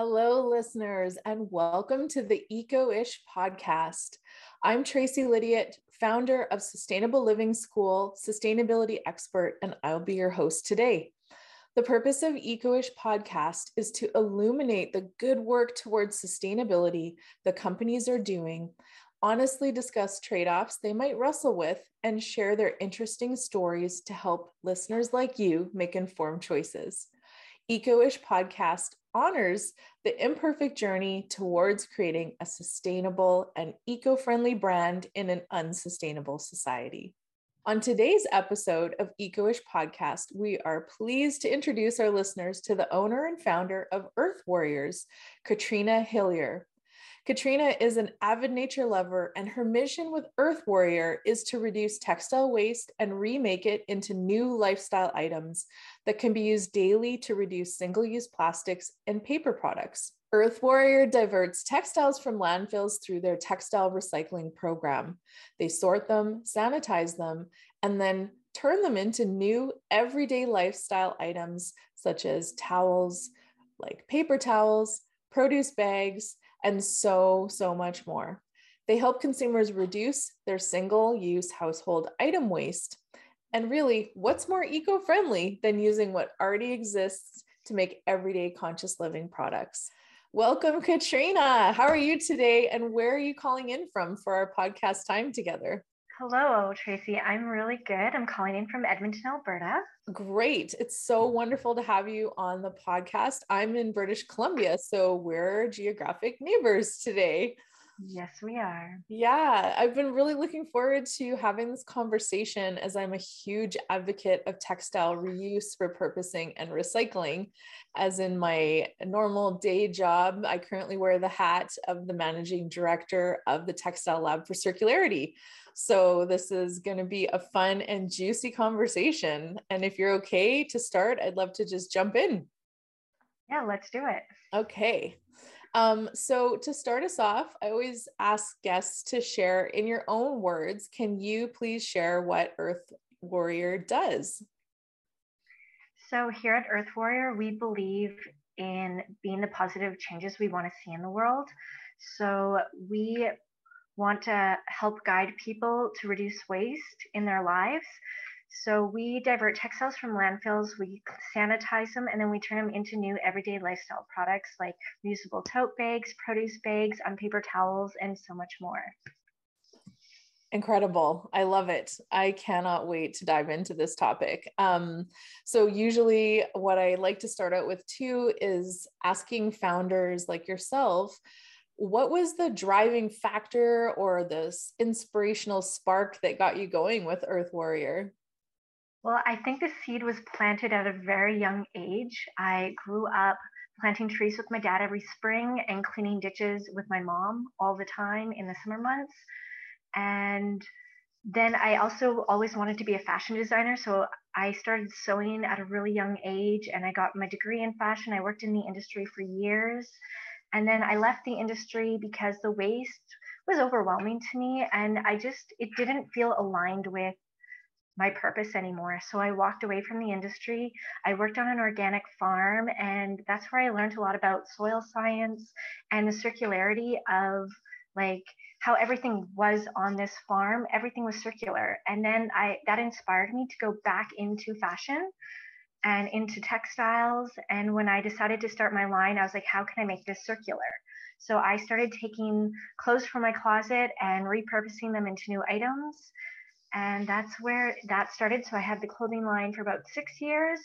Hello, listeners, and welcome to the Eco Ish podcast. I'm Tracy Lydiot, founder of Sustainable Living School, sustainability expert, and I'll be your host today. The purpose of Eco-ish podcast is to illuminate the good work towards sustainability the companies are doing, honestly discuss trade-offs they might wrestle with, and share their interesting stories to help listeners like you make informed choices. Eco-ish podcast honors the imperfect journey towards creating a sustainable and eco-friendly brand in an unsustainable society. On today's episode of Eco-ish Podcast, we are pleased to introduce our listeners to the owner and founder of Earth Warriors, Katrina Hillyer. Katrina is an avid nature lover, and her mission with Earth Warrior is to reduce textile waste and remake it into new lifestyle items that can be used daily to reduce single use plastics and paper products. Earth Warrior diverts textiles from landfills through their textile recycling program. They sort them, sanitize them, and then turn them into new everyday lifestyle items such as towels, like paper towels, produce bags, and so, so much more. They help consumers reduce their single use household item waste. And really, what's more eco friendly than using what already exists to make everyday conscious living products? Welcome, Katrina. How are you today? And where are you calling in from for our podcast time together? Hello, Tracy. I'm really good. I'm calling in from Edmonton, Alberta. Great. It's so wonderful to have you on the podcast. I'm in British Columbia, so we're geographic neighbors today. Yes, we are. Yeah, I've been really looking forward to having this conversation as I'm a huge advocate of textile reuse, repurposing, and recycling. As in my normal day job, I currently wear the hat of the managing director of the Textile Lab for Circularity. So, this is going to be a fun and juicy conversation. And if you're okay to start, I'd love to just jump in. Yeah, let's do it. Okay. Um, so to start us off, I always ask guests to share in your own words. Can you please share what Earth Warrior does? So here at Earth Warrior, we believe in being the positive changes we want to see in the world. So we want to help guide people to reduce waste in their lives. So we divert textiles from landfills, we sanitize them, and then we turn them into new everyday lifestyle products like reusable tote bags, produce bags, unpaper towels, and so much more. Incredible. I love it. I cannot wait to dive into this topic. Um, so, usually, what I like to start out with too is asking founders like yourself what was the driving factor or the inspirational spark that got you going with Earth Warrior? Well, I think the seed was planted at a very young age. I grew up planting trees with my dad every spring and cleaning ditches with my mom all the time in the summer months. And then I also always wanted to be a fashion designer. So I started sewing at a really young age and I got my degree in fashion. I worked in the industry for years. And then I left the industry because the waste was overwhelming to me. And I just, it didn't feel aligned with my purpose anymore. So I walked away from the industry. I worked on an organic farm, and that's where I learned a lot about soil science and the circularity of like how everything was on this farm. Everything was circular. And then I that inspired me to go back into fashion and into textiles. And when I decided to start my line, I was like, how can I make this circular? So I started taking clothes from my closet and repurposing them into new items and that's where that started. So I had the clothing line for about six years,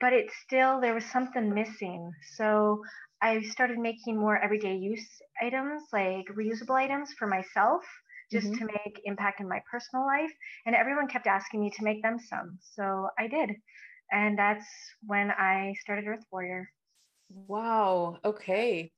but it still, there was something missing. So I started making more everyday use items, like reusable items for myself, just mm-hmm. to make impact in my personal life. And everyone kept asking me to make them some. So I did. And that's when I started Earth Warrior. Wow. Okay.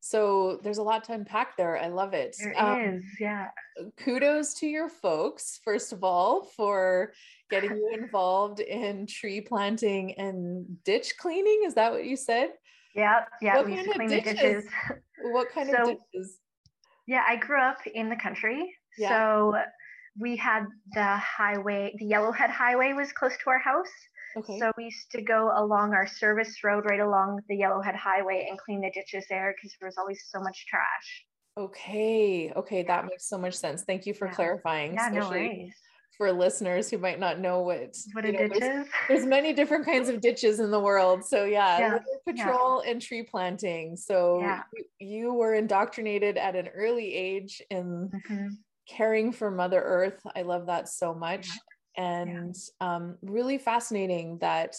So there's a lot to unpack there. I love it. There um, is, yeah. Kudos to your folks, first of all, for getting you involved in tree planting and ditch cleaning. Is that what you said? Yeah, yeah. What to clean ditches? ditches. What kind so, of ditches? Yeah, I grew up in the country. Yeah. So we had the highway, the Yellowhead Highway was close to our house. Okay. So we used to go along our service road right along the Yellowhead Highway and clean the ditches there because there was always so much trash. Okay. Okay. That makes so much sense. Thank you for yeah. clarifying. Yeah, no worries. For listeners who might not know what what a know, ditch there's, there's, many different kinds of ditches in the world. So yeah, yeah. patrol yeah. and tree planting. So you, you, were indoctrinated at an early age in mm-hmm. caring for Mother Earth. I love that so much. And um, really fascinating that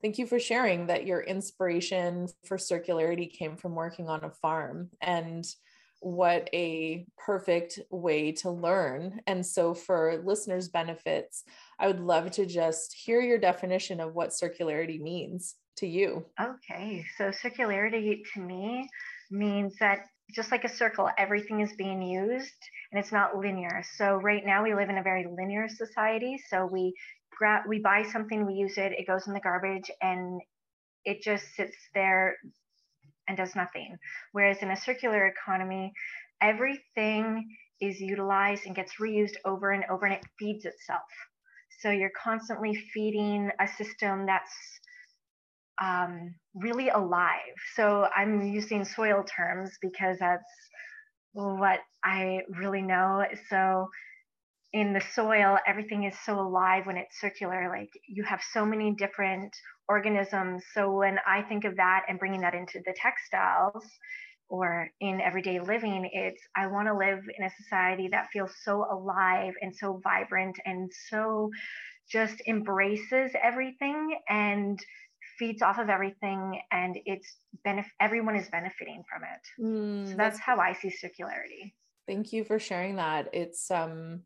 thank you for sharing that your inspiration for circularity came from working on a farm and what a perfect way to learn. And so, for listeners' benefits, I would love to just hear your definition of what circularity means to you. Okay, so circularity to me means that just like a circle, everything is being used and it's not linear. So, right now, we live in a very linear society. So, we grab, we buy something, we use it, it goes in the garbage, and it just sits there and does nothing. Whereas in a circular economy, everything is utilized and gets reused over and over and it feeds itself. So you're constantly feeding a system that's um, really alive. So I'm using soil terms because that's what I really know. So in the soil, everything is so alive when it's circular. Like you have so many different organisms. So when I think of that and bringing that into the textiles or in everyday living, it's I want to live in a society that feels so alive and so vibrant and so just embraces everything and feeds off of everything and it's benef- everyone is benefiting from it. Mm, so that's, that's how I see circularity. Thank you for sharing that. It's um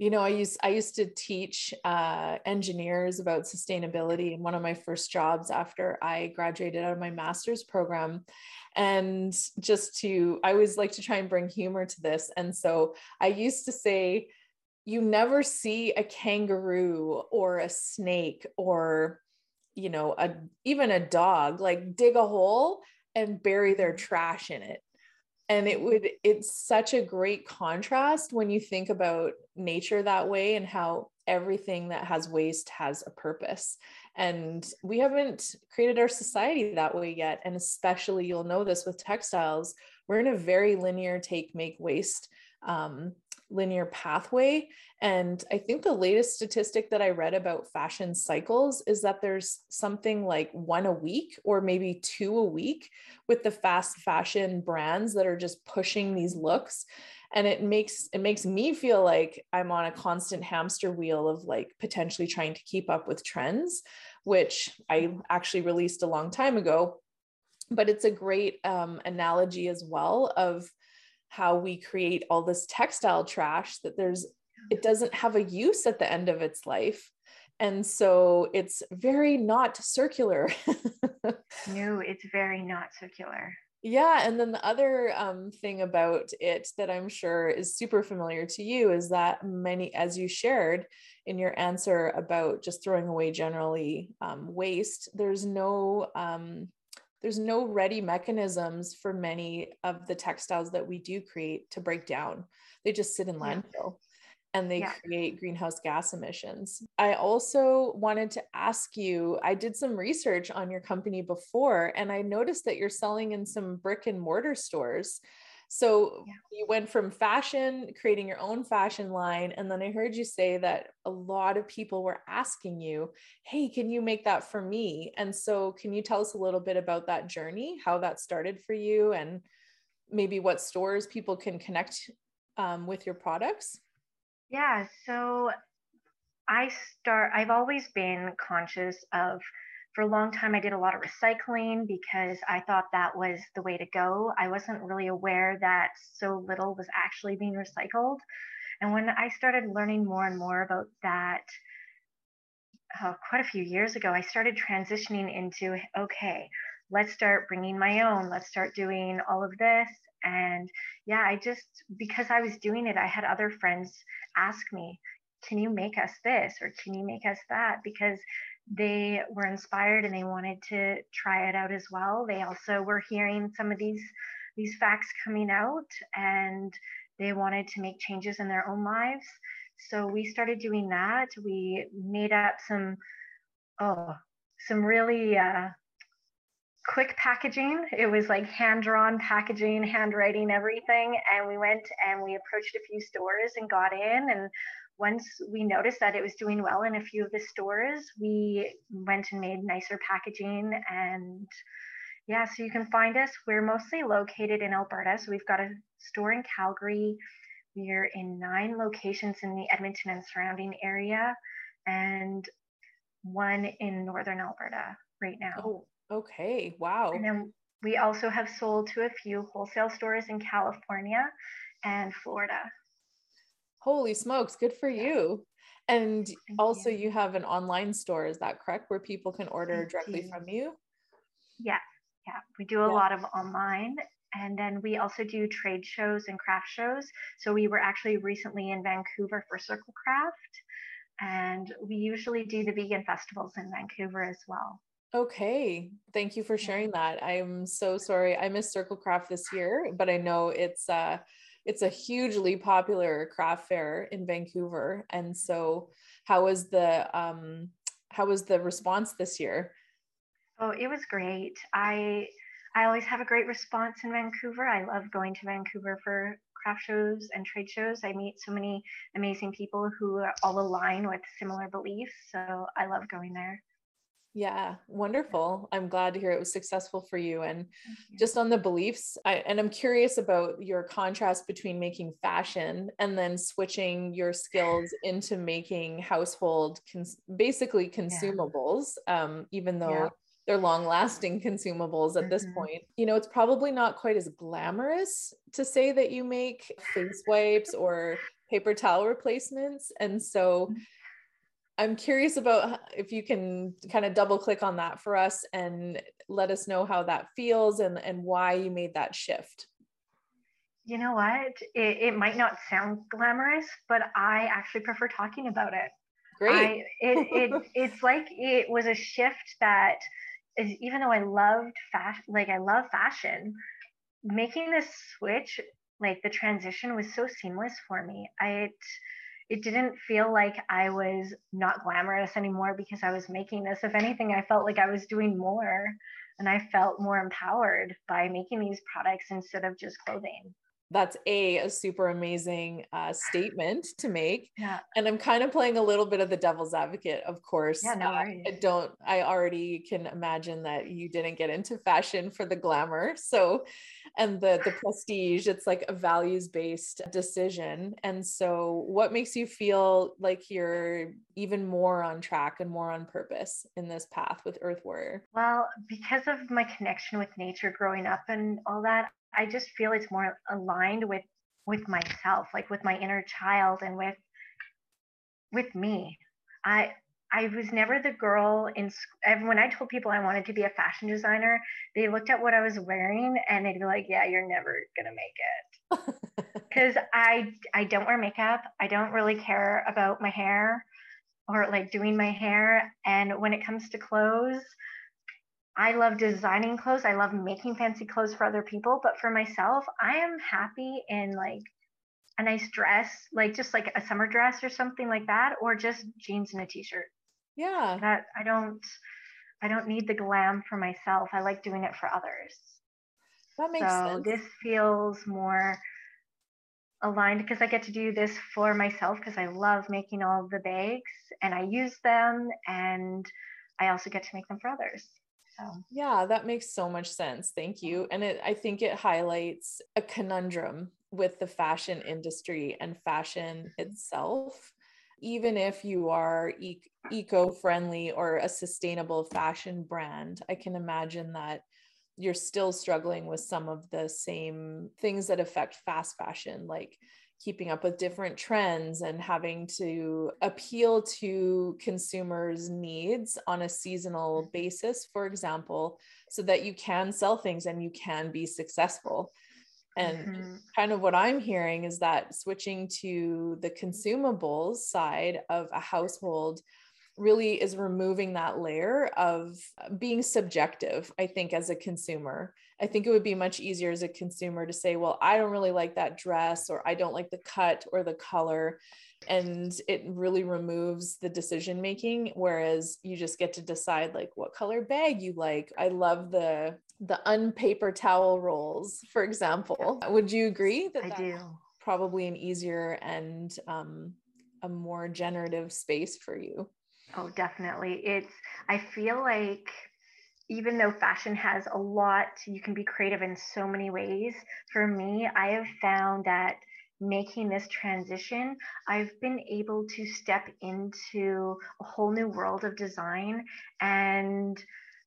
you know i used i used to teach uh, engineers about sustainability in one of my first jobs after i graduated out of my master's program and just to i always like to try and bring humor to this and so i used to say you never see a kangaroo or a snake or you know a even a dog like dig a hole and bury their trash in it. And it would it's such a great contrast when you think about nature that way and how everything that has waste has a purpose. And we haven't created our society that way yet. And especially you'll know this with textiles we're in a very linear take make waste um, linear pathway. And I think the latest statistic that I read about fashion cycles is that there's something like one a week or maybe two a week with the fast fashion brands that are just pushing these looks and it makes it makes me feel like i'm on a constant hamster wheel of like potentially trying to keep up with trends which i actually released a long time ago but it's a great um, analogy as well of how we create all this textile trash that there's it doesn't have a use at the end of its life. And so it's very not circular. No it's very not circular. Yeah and then the other um, thing about it that i'm sure is super familiar to you is that many as you shared in your answer about just throwing away generally um, waste there's no um, there's no ready mechanisms for many of the textiles that we do create to break down. They just sit in landfill yeah. and they yeah. create greenhouse gas emissions. I also wanted to ask you I did some research on your company before, and I noticed that you're selling in some brick and mortar stores. So yeah. you went from fashion, creating your own fashion line. And then I heard you say that a lot of people were asking you, Hey, can you make that for me? And so can you tell us a little bit about that journey, how that started for you, and maybe what stores people can connect um, with your products? Yeah. So I start, I've always been conscious of for a long time, I did a lot of recycling because I thought that was the way to go. I wasn't really aware that so little was actually being recycled. And when I started learning more and more about that, uh, quite a few years ago, I started transitioning into okay, let's start bringing my own, let's start doing all of this. And yeah, I just, because I was doing it, I had other friends ask me, can you make us this or can you make us that? Because they were inspired and they wanted to try it out as well. They also were hearing some of these these facts coming out and they wanted to make changes in their own lives. So we started doing that. We made up some oh, some really uh, quick packaging. It was like hand drawn packaging, handwriting, everything. And we went and we approached a few stores and got in. And once we noticed that it was doing well in a few of the stores, we went and made nicer packaging. And yeah, so you can find us. We're mostly located in Alberta. So we've got a store in Calgary. We're in nine locations in the Edmonton and surrounding area and one in northern Alberta right now. Oh, Okay, wow. And then we also have sold to a few wholesale stores in California and Florida. Holy smokes, good for you. And Thank also, you. you. have an online store, is that correct? Where people can order directly from you? Yeah, yeah. We do a yeah. lot of online. And then we also do trade shows and craft shows. So we were actually recently in Vancouver for Circle Craft. And we usually do the vegan festivals in Vancouver as well. Okay. Thank you for sharing that. I'm so sorry. I missed Circle Craft this year, but I know it's uh it's a hugely popular craft fair in Vancouver. And so how was the um how was the response this year? Oh, it was great. I I always have a great response in Vancouver. I love going to Vancouver for craft shows and trade shows. I meet so many amazing people who all align with similar beliefs. So I love going there. Yeah, wonderful. I'm glad to hear it was successful for you. And you. just on the beliefs, I, and I'm curious about your contrast between making fashion and then switching your skills into making household, cons- basically consumables, yeah. um, even though. Yeah. They're long lasting consumables at mm-hmm. this point. You know, it's probably not quite as glamorous to say that you make face wipes or paper towel replacements. And so, mm-hmm. I'm curious about if you can kind of double click on that for us and let us know how that feels and, and why you made that shift. You know what? It, it might not sound glamorous, but I actually prefer talking about it. Great. I, it, it, it's like it was a shift that is, even though I loved fashion, like I love fashion, making this switch, like the transition was so seamless for me. I, it, it didn't feel like I was not glamorous anymore because I was making this. If anything, I felt like I was doing more and I felt more empowered by making these products instead of just clothing that's a a super amazing uh, statement to make yeah. and i'm kind of playing a little bit of the devil's advocate of course yeah, no uh, i don't i already can imagine that you didn't get into fashion for the glamour so and the the prestige it's like a values based decision and so what makes you feel like you're even more on track and more on purpose in this path with earth warrior? Well because of my connection with nature growing up and all that I just feel it's more aligned with with myself, like with my inner child and with with me. I I was never the girl in when I told people I wanted to be a fashion designer, they looked at what I was wearing and they'd be like, "Yeah, you're never going to make it." Cuz I I don't wear makeup. I don't really care about my hair or like doing my hair and when it comes to clothes, I love designing clothes. I love making fancy clothes for other people. But for myself, I am happy in like a nice dress, like just like a summer dress or something like that, or just jeans and a t-shirt. Yeah. That I don't I don't need the glam for myself. I like doing it for others. That makes so sense. this feels more aligned because I get to do this for myself because I love making all the bags and I use them and I also get to make them for others. Yeah, that makes so much sense. Thank you. And it, I think it highlights a conundrum with the fashion industry and fashion itself. Even if you are eco friendly or a sustainable fashion brand, I can imagine that you're still struggling with some of the same things that affect fast fashion, like keeping up with different trends and having to appeal to consumers' needs on a seasonal mm-hmm. basis, for example, so that you can sell things and you can be successful. And mm-hmm. kind of what I'm hearing is that switching to the consumables side of a household really is removing that layer of being subjective, I think, as a consumer. I think it would be much easier as a consumer to say, well, I don't really like that dress, or I don't like the cut or the color. And it really removes the decision making, whereas you just get to decide like what color bag you like. I love the the unpaper towel rolls, for example. Would you agree that I do probably an easier and um, a more generative space for you? Oh, definitely. It's, I feel like even though fashion has a lot, you can be creative in so many ways. For me, I have found that making this transition, I've been able to step into a whole new world of design. And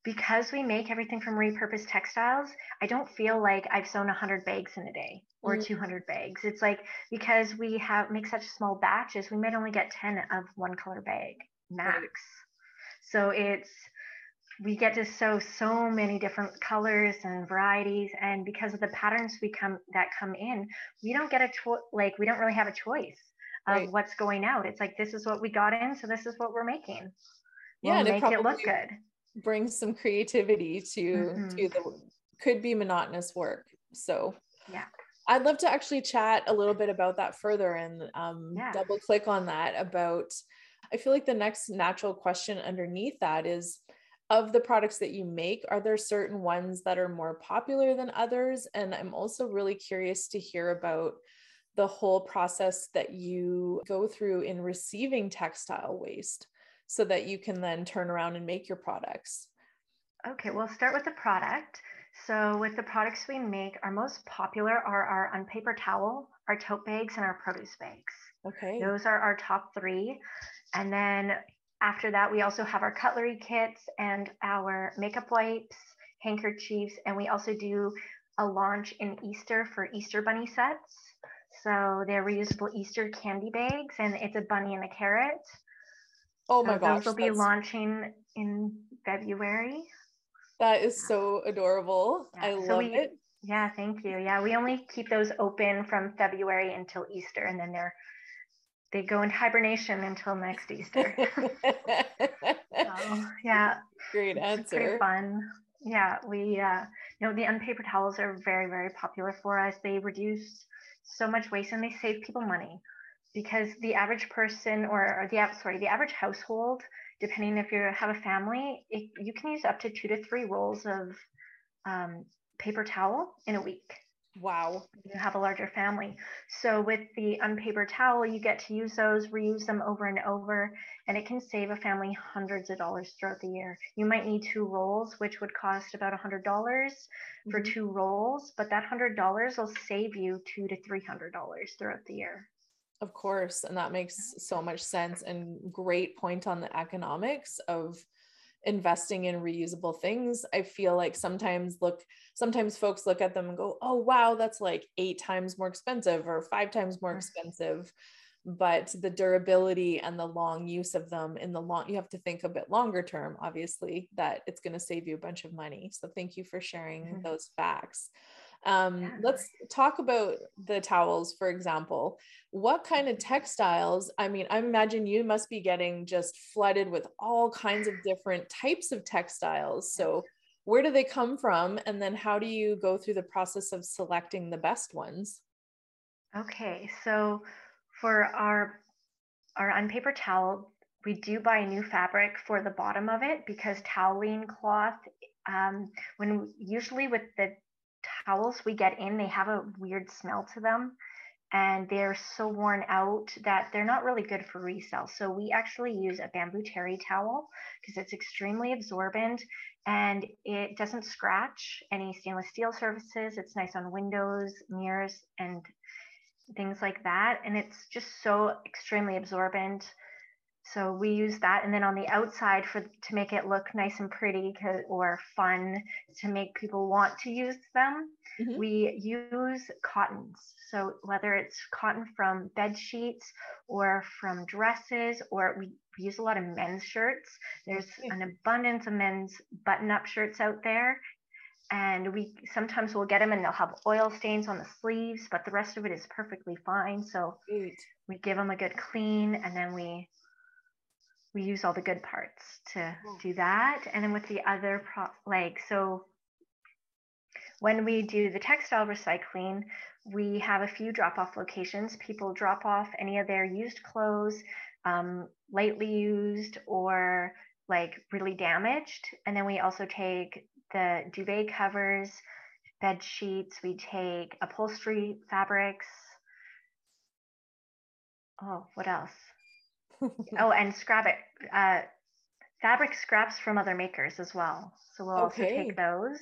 because we make everything from repurposed textiles, I don't feel like I've sewn 100 bags in a day or mm. 200 bags. It's like because we have make such small batches, we might only get 10 of one color bag max. Right. So it's we get to sew so many different colors and varieties and because of the patterns we come that come in we don't get a choice like we don't really have a choice of right. what's going out it's like this is what we got in so this is what we're making we'll yeah make it, it, look good brings some creativity to mm-hmm. to the could be monotonous work so yeah i'd love to actually chat a little bit about that further and um, yeah. double click on that about I feel like the next natural question underneath that is of the products that you make, are there certain ones that are more popular than others? And I'm also really curious to hear about the whole process that you go through in receiving textile waste so that you can then turn around and make your products. Okay, we'll start with the product. So, with the products we make, our most popular are our um, unpaper towel, our tote bags, and our produce bags. Okay. Those are our top three. And then after that, we also have our cutlery kits and our makeup wipes, handkerchiefs, and we also do a launch in Easter for Easter bunny sets. So they're reusable Easter candy bags, and it's a bunny and a carrot. Oh my so gosh! Those will be launching in February. That is so adorable. Yeah, I so love we, it. Yeah, thank you. Yeah, we only keep those open from February until Easter, and then they're they go in hibernation until next Easter. so, yeah. Great answer. Pretty fun. Yeah, we, uh, you know, the unpaper towels are very, very popular for us. They reduce so much waste and they save people money because the average person or, or the sorry the average household depending if you have a family it, you can use up to two to three rolls of um, paper towel in a week Wow. You have a larger family. So with the unpaper towel, you get to use those, reuse them over and over, and it can save a family hundreds of dollars throughout the year. You might need two rolls, which would cost about a hundred dollars mm-hmm. for two rolls, but that hundred dollars will save you two to three hundred dollars throughout the year. Of course, and that makes so much sense and great point on the economics of investing in reusable things i feel like sometimes look sometimes folks look at them and go oh wow that's like eight times more expensive or five times more expensive. But the durability and the long use of them in the long you have to think a bit longer term obviously that it's going to save you a bunch of money. So thank you for sharing mm-hmm. those facts um, yeah. Let's talk about the towels, for example. What kind of textiles? I mean, I imagine you must be getting just flooded with all kinds of different types of textiles. So, where do they come from? And then, how do you go through the process of selecting the best ones? Okay, so for our our unpaper towel, we do buy new fabric for the bottom of it because toweling cloth um, when usually with the towels we get in, they have a weird smell to them and they're so worn out that they're not really good for resale. So we actually use a bamboo terry towel because it's extremely absorbent and it doesn't scratch any stainless steel surfaces. It's nice on windows, mirrors, and things like that. And it's just so extremely absorbent. So we use that, and then on the outside for to make it look nice and pretty or fun to make people want to use them. Mm-hmm. We use cottons. So whether it's cotton from bed sheets or from dresses, or we, we use a lot of men's shirts. There's an abundance of men's button-up shirts out there, and we sometimes we'll get them and they'll have oil stains on the sleeves, but the rest of it is perfectly fine. So we give them a good clean, and then we we use all the good parts to do that. And then with the other, pro- like, so when we do the textile recycling, we have a few drop off locations. People drop off any of their used clothes, um, lightly used, or like really damaged. And then we also take the duvet covers, bed sheets, we take upholstery fabrics. Oh, what else? oh, and scrap it, uh, fabric scraps from other makers as well. So we'll okay. also take those.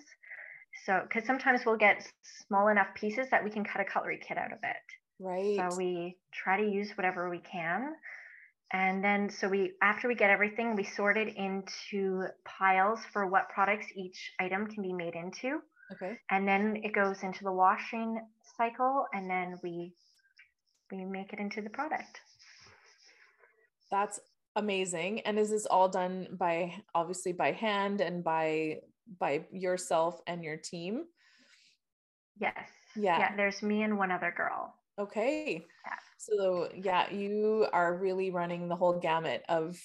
So, because sometimes we'll get small enough pieces that we can cut a cutlery kit out of it. Right. So we try to use whatever we can. And then, so we, after we get everything, we sort it into piles for what products each item can be made into. Okay. And then it goes into the washing cycle and then we, we make it into the product. That's amazing. And is this all done by obviously by hand and by by yourself and your team? Yes. Yeah. Yeah. There's me and one other girl. Okay. Yeah. So yeah, you are really running the whole gamut of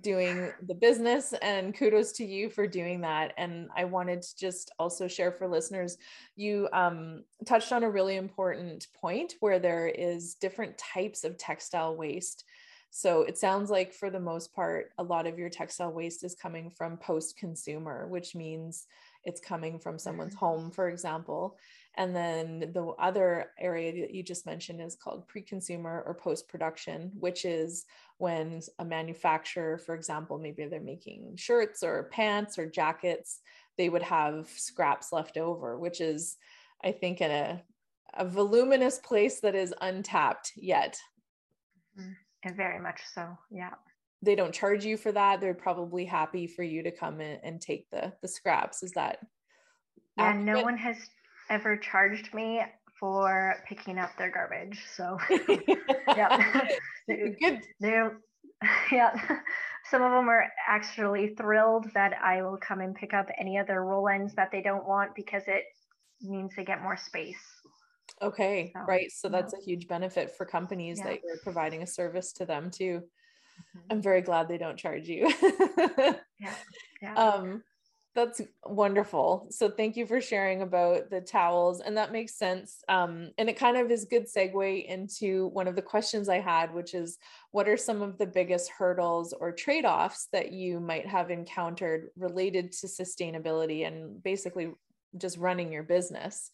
doing the business and kudos to you for doing that and i wanted to just also share for listeners you um, touched on a really important point where there is different types of textile waste so it sounds like for the most part, a lot of your textile waste is coming from post consumer, which means it's coming from someone's mm-hmm. home, for example. And then the other area that you just mentioned is called pre consumer or post production, which is when a manufacturer, for example, maybe they're making shirts or pants or jackets, they would have scraps left over, which is, I think, in a, a voluminous place that is untapped yet. Mm-hmm. And very much so. Yeah. They don't charge you for that. They're probably happy for you to come in and take the the scraps. Is that Yeah, accurate? no one has ever charged me for picking up their garbage. So yeah. Good. They're yeah. Some of them are actually thrilled that I will come and pick up any other roll ends that they don't want because it means they get more space. Okay, so, right. So that's a huge benefit for companies yeah. that you're providing a service to them too. Mm-hmm. I'm very glad they don't charge you. yeah. yeah. Um, that's wonderful. So thank you for sharing about the towels, and that makes sense. Um, and it kind of is good segue into one of the questions I had, which is, what are some of the biggest hurdles or trade offs that you might have encountered related to sustainability and basically just running your business?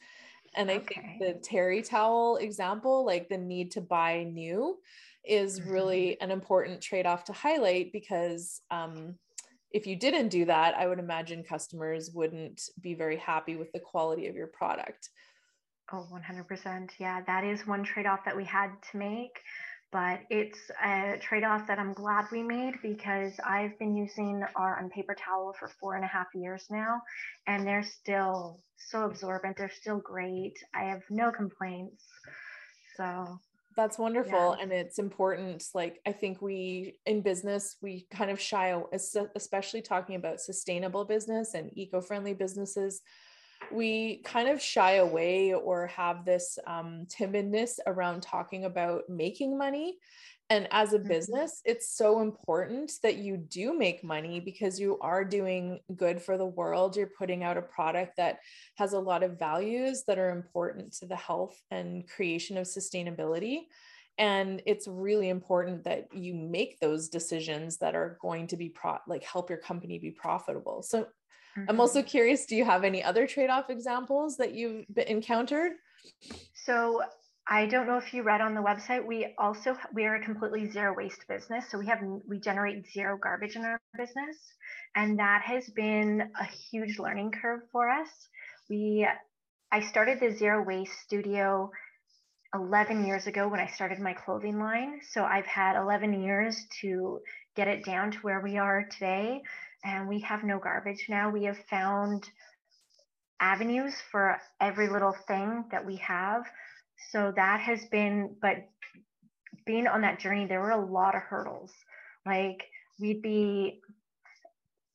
And I okay. think the terry towel example, like the need to buy new, is mm-hmm. really an important trade off to highlight because um, if you didn't do that, I would imagine customers wouldn't be very happy with the quality of your product. Oh, 100%. Yeah, that is one trade off that we had to make but it's a trade-off that I'm glad we made because I've been using our unpaper towel for four and a half years now, and they're still so absorbent. They're still great. I have no complaints. So that's wonderful yeah. and it's important like i think we in business we kind of shy especially talking about sustainable business and eco-friendly businesses we kind of shy away or have this um, timidness around talking about making money. And as a mm-hmm. business, it's so important that you do make money because you are doing good for the world. You're putting out a product that has a lot of values that are important to the health and creation of sustainability. And it's really important that you make those decisions that are going to be pro- like help your company be profitable. So I'm also curious, do you have any other trade-off examples that you've encountered? So I don't know if you read on the website, we also we are a completely zero waste business. So we have we generate zero garbage in our business. And that has been a huge learning curve for us. We I started the zero waste studio 11 years ago when I started my clothing line. So I've had 11 years to get it down to where we are today and we have no garbage now. We have found avenues for every little thing that we have. So that has been, but being on that journey, there were a lot of hurdles. Like we'd be,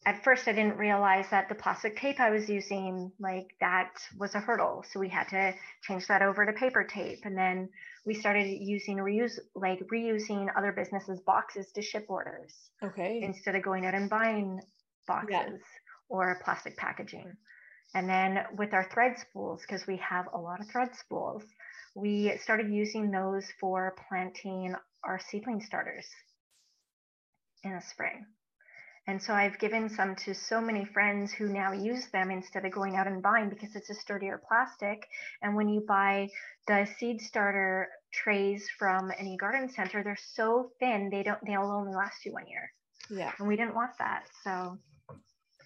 at first I didn't realize that the plastic tape I was using, like that was a hurdle. So we had to change that over to paper tape. And then we started using reuse, like reusing other businesses' boxes to ship orders. Okay. Instead of going out and buying boxes yeah. or plastic packaging. And then with our thread spools, because we have a lot of thread spools, we started using those for planting our seedling starters in the spring. And so I've given some to so many friends who now use them instead of going out and buying because it's a sturdier plastic. And when you buy the seed starter trays from any garden center, they're so thin they don't they'll only last you one year. Yeah. And we didn't want that. So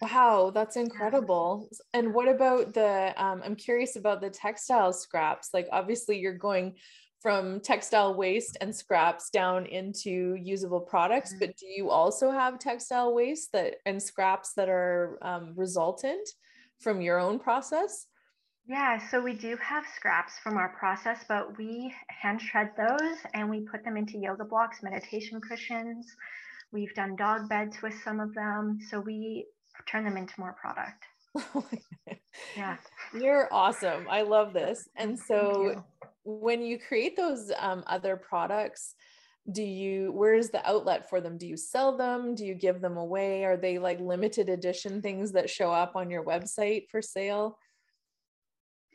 Wow, that's incredible. And what about the um, I'm curious about the textile scraps. Like obviously you're going from textile waste and scraps down into usable products mm-hmm. but do you also have textile waste that and scraps that are um, resultant from your own process yeah so we do have scraps from our process but we hand shred those and we put them into yoga blocks meditation cushions we've done dog beds with some of them so we turn them into more product. Yeah. You're awesome. I love this. And so when you create those um, other products do you where's the outlet for them? Do you sell them? Do you give them away? Are they like limited edition things that show up on your website for sale?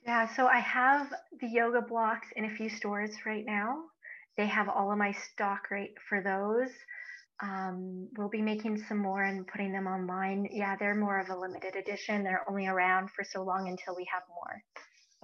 Yeah so i have the yoga blocks in a few stores right now. They have all of my stock right for those um, we'll be making some more and putting them online yeah they're more of a limited edition they're only around for so long until we have more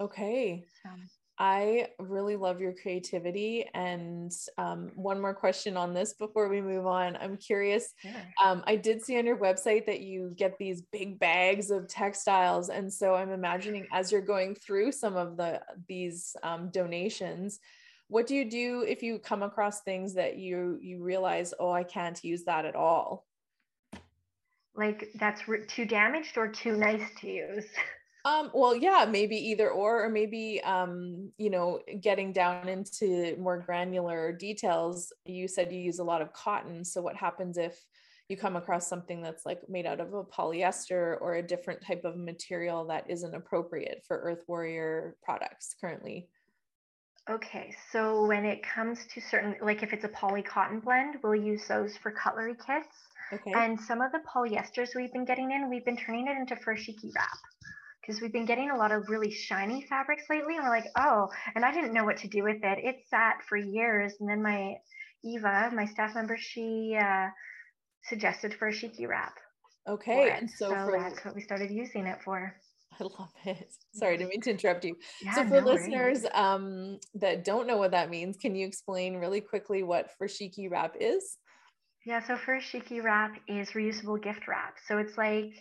okay so. I really love your creativity. And um, one more question on this before we move on. I'm curious. Um, I did see on your website that you get these big bags of textiles, and so I'm imagining as you're going through some of the these um, donations, what do you do if you come across things that you you realize, oh, I can't use that at all? Like that's too damaged or too nice to use. Um, well, yeah, maybe either or, or maybe, um, you know, getting down into more granular details. You said you use a lot of cotton. So, what happens if you come across something that's like made out of a polyester or a different type of material that isn't appropriate for Earth Warrior products currently? Okay, so when it comes to certain, like if it's a poly cotton blend, we'll use those for cutlery kits. Okay. And some of the polyesters we've been getting in, we've been turning it into furoshiki wrap because we've been getting a lot of really shiny fabrics lately. And we're like, oh, and I didn't know what to do with it. It sat for years. And then my Eva, my staff member, she uh, suggested furoshiki wrap. Okay. And so, so for... that's what we started using it for. I love it. Sorry, I didn't mean to interrupt you. Yeah, so for no listeners um, that don't know what that means, can you explain really quickly what furoshiki wrap is? Yeah, so furoshiki wrap is reusable gift wrap. So it's like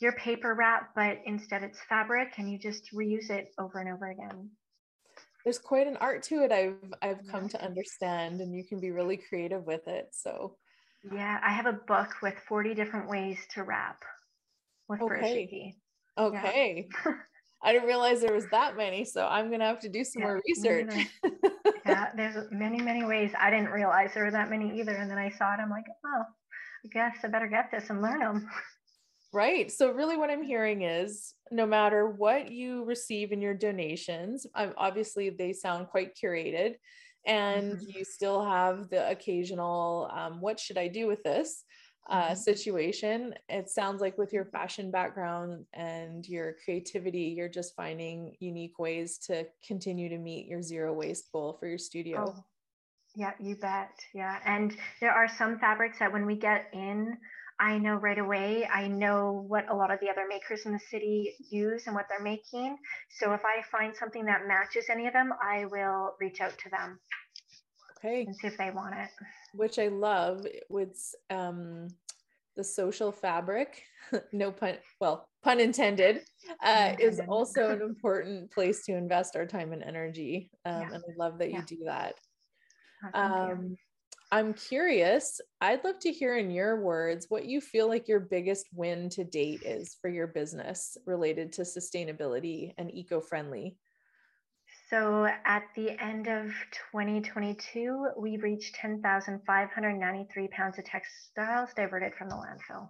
your paper wrap, but instead it's fabric and you just reuse it over and over again. There's quite an art to it I've I've come to understand and you can be really creative with it. So yeah, I have a book with 40 different ways to wrap with okay. Okay. Yeah. I didn't realize there was that many, so I'm gonna have to do some yeah, more research. yeah, there's many, many ways. I didn't realize there were that many either, and then I saw it. I'm like, oh, I guess I better get this and learn them. Right. So, really, what I'm hearing is no matter what you receive in your donations, obviously they sound quite curated, and mm-hmm. you still have the occasional, um, what should I do with this? Uh, mm-hmm. situation. It sounds like with your fashion background and your creativity, you're just finding unique ways to continue to meet your zero waste goal for your studio. Oh, yeah, you bet. Yeah. And there are some fabrics that when we get in, I know right away. I know what a lot of the other makers in the city use and what they're making. So if I find something that matches any of them, I will reach out to them. Okay. And see if they want it. Which I love. With um, the social fabric, no pun, well, pun intended, uh, is also an important place to invest our time and energy. Um, yeah. And I love that yeah. you do that. Oh, um, I'm curious. I'd love to hear in your words what you feel like your biggest win to date is for your business related to sustainability and eco friendly. So at the end of 2022, we reached 10,593 pounds of textiles diverted from the landfill.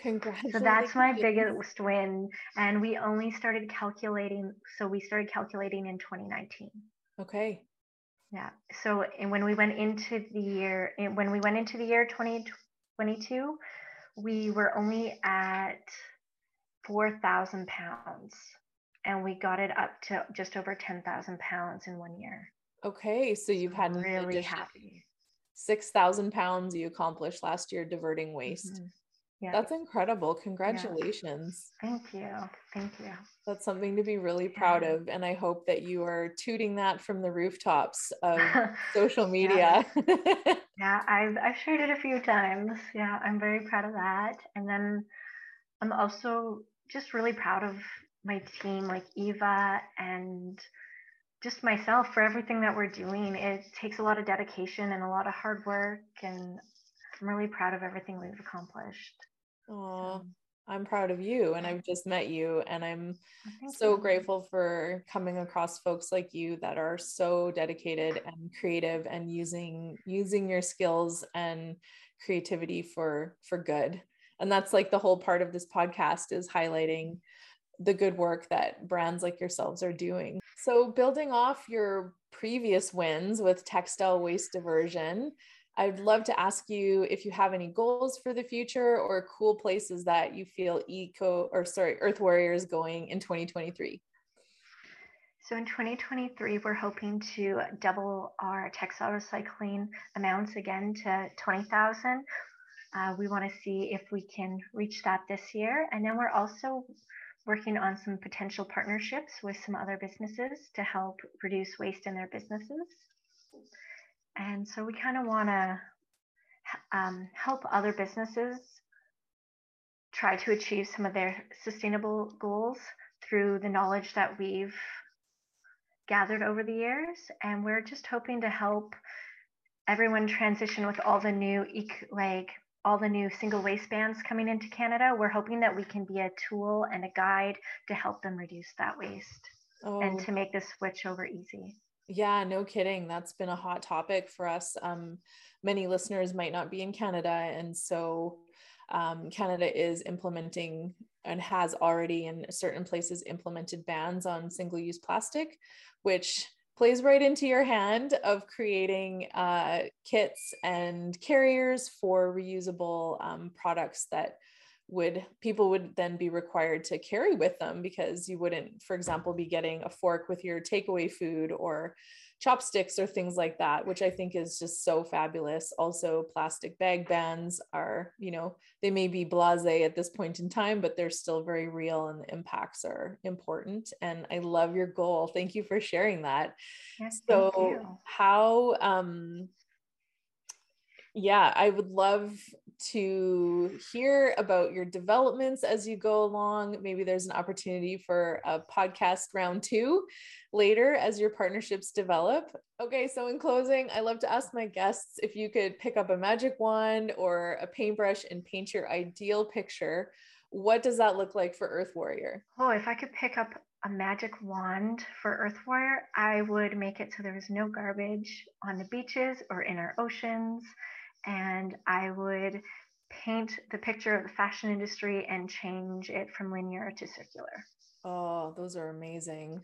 Congratulations. So that's my biggest win. And we only started calculating. So we started calculating in 2019. Okay. Yeah. So when we went into the year, when we went into the year 2022, we were only at 4,000 pounds and we got it up to just over 10,000 pounds in one year. Okay. So you've had really happy. 6,000 pounds you accomplished last year diverting waste. Mm-hmm. Yeah. That's incredible. Congratulations. Yeah. Thank you. Thank you. That's something to be really proud yeah. of. And I hope that you are tooting that from the rooftops of social media. yeah. yeah, I've, I've shared it a few times. Yeah, I'm very proud of that. And then I'm also just really proud of my team, like Eva and just myself for everything that we're doing. It takes a lot of dedication and a lot of hard work. And I'm really proud of everything we've accomplished. Oh, I'm proud of you. And I've just met you. And I'm oh, so you. grateful for coming across folks like you that are so dedicated and creative and using using your skills and creativity for for good. And that's like the whole part of this podcast is highlighting the good work that brands like yourselves are doing. So, building off your previous wins with textile waste diversion, I'd love to ask you if you have any goals for the future or cool places that you feel eco or sorry, Earth Warrior is going in 2023. So in 2023, we're hoping to double our textile recycling amounts again to 20,000. Uh, we want to see if we can reach that this year. And then we're also working on some potential partnerships with some other businesses to help reduce waste in their businesses. And so we kind of want to um, help other businesses try to achieve some of their sustainable goals through the knowledge that we've gathered over the years. And we're just hoping to help everyone transition with all the new, like all the new single waste bans coming into Canada. We're hoping that we can be a tool and a guide to help them reduce that waste oh. and to make the switch over easy. Yeah, no kidding. That's been a hot topic for us. Um, many listeners might not be in Canada. And so um, Canada is implementing and has already in certain places implemented bans on single use plastic, which plays right into your hand of creating uh, kits and carriers for reusable um, products that would people would then be required to carry with them because you wouldn't for example be getting a fork with your takeaway food or chopsticks or things like that which i think is just so fabulous. Also plastic bag bans are you know they may be blasé at this point in time but they're still very real and the impacts are important and i love your goal. Thank you for sharing that. Yes, so how um yeah, I would love to hear about your developments as you go along. Maybe there's an opportunity for a podcast round two later as your partnerships develop. Okay, so in closing, I love to ask my guests if you could pick up a magic wand or a paintbrush and paint your ideal picture. What does that look like for Earth Warrior? Oh, if I could pick up a magic wand for Earth Warrior, I would make it so there was no garbage on the beaches or in our oceans and I would paint the picture of the fashion industry and change it from linear to circular. Oh, those are amazing.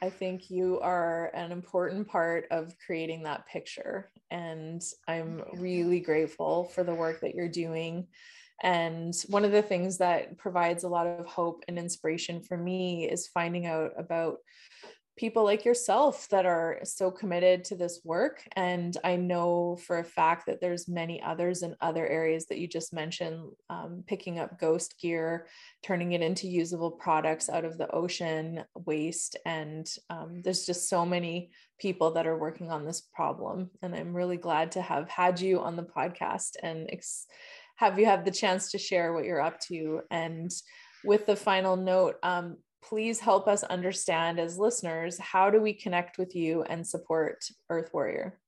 I think you are an important part of creating that picture. And I'm really grateful for the work that you're doing. And one of the things that provides a lot of hope and inspiration for me is finding out about people like yourself that are so committed to this work and i know for a fact that there's many others in other areas that you just mentioned um, picking up ghost gear turning it into usable products out of the ocean waste and um, there's just so many people that are working on this problem and i'm really glad to have had you on the podcast and ex- have you have the chance to share what you're up to and with the final note um, please help us understand as listeners how do we connect with you and support Earth Warrior?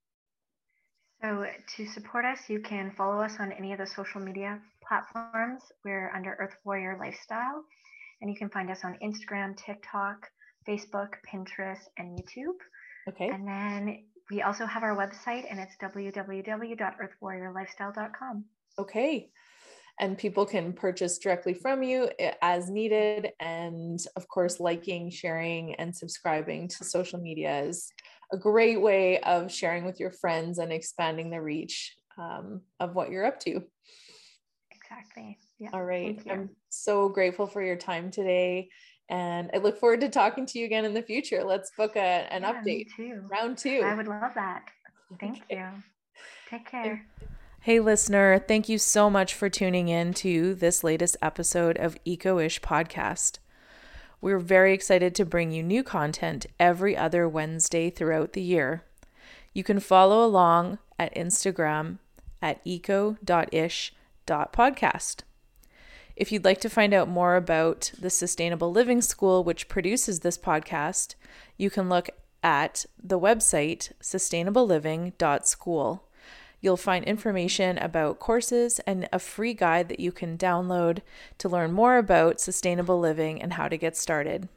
So, to support us, you can follow us on any of the social media platforms. We're under Earth Warrior Lifestyle, and you can find us on Instagram, TikTok, Facebook, Pinterest, and YouTube. Okay. And then we also have our website, and it's www.earthwarriorlifestyle.com. Okay. And people can purchase directly from you eh, as needed. And of course, liking, sharing, and subscribing to social media is a great way of sharing with your friends and expanding the reach um, of what you're up to. Exactly. Yeah. All right. I'm so grateful for your time today. And I look forward to talking to you again in the future. Let's book a, an yeah, update. Round two. I would love that. Thank okay. you. Take care. Hey, listener, thank you so much for tuning in to this latest episode of Eco-ish Podcast. We're very excited to bring you new content every other Wednesday throughout the year. You can follow along at Instagram at eco.ish.podcast. If you'd like to find out more about the Sustainable Living School, which produces this podcast, you can look at the website sustainableliving.school. You'll find information about courses and a free guide that you can download to learn more about sustainable living and how to get started.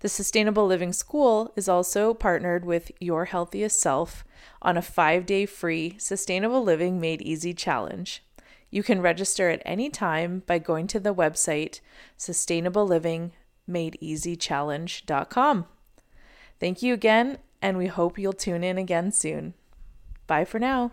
The Sustainable Living School is also partnered with Your Healthiest Self on a five day free Sustainable Living Made Easy challenge. You can register at any time by going to the website sustainablelivingmadeeasychallenge.com. Thank you again, and we hope you'll tune in again soon. Bye for now.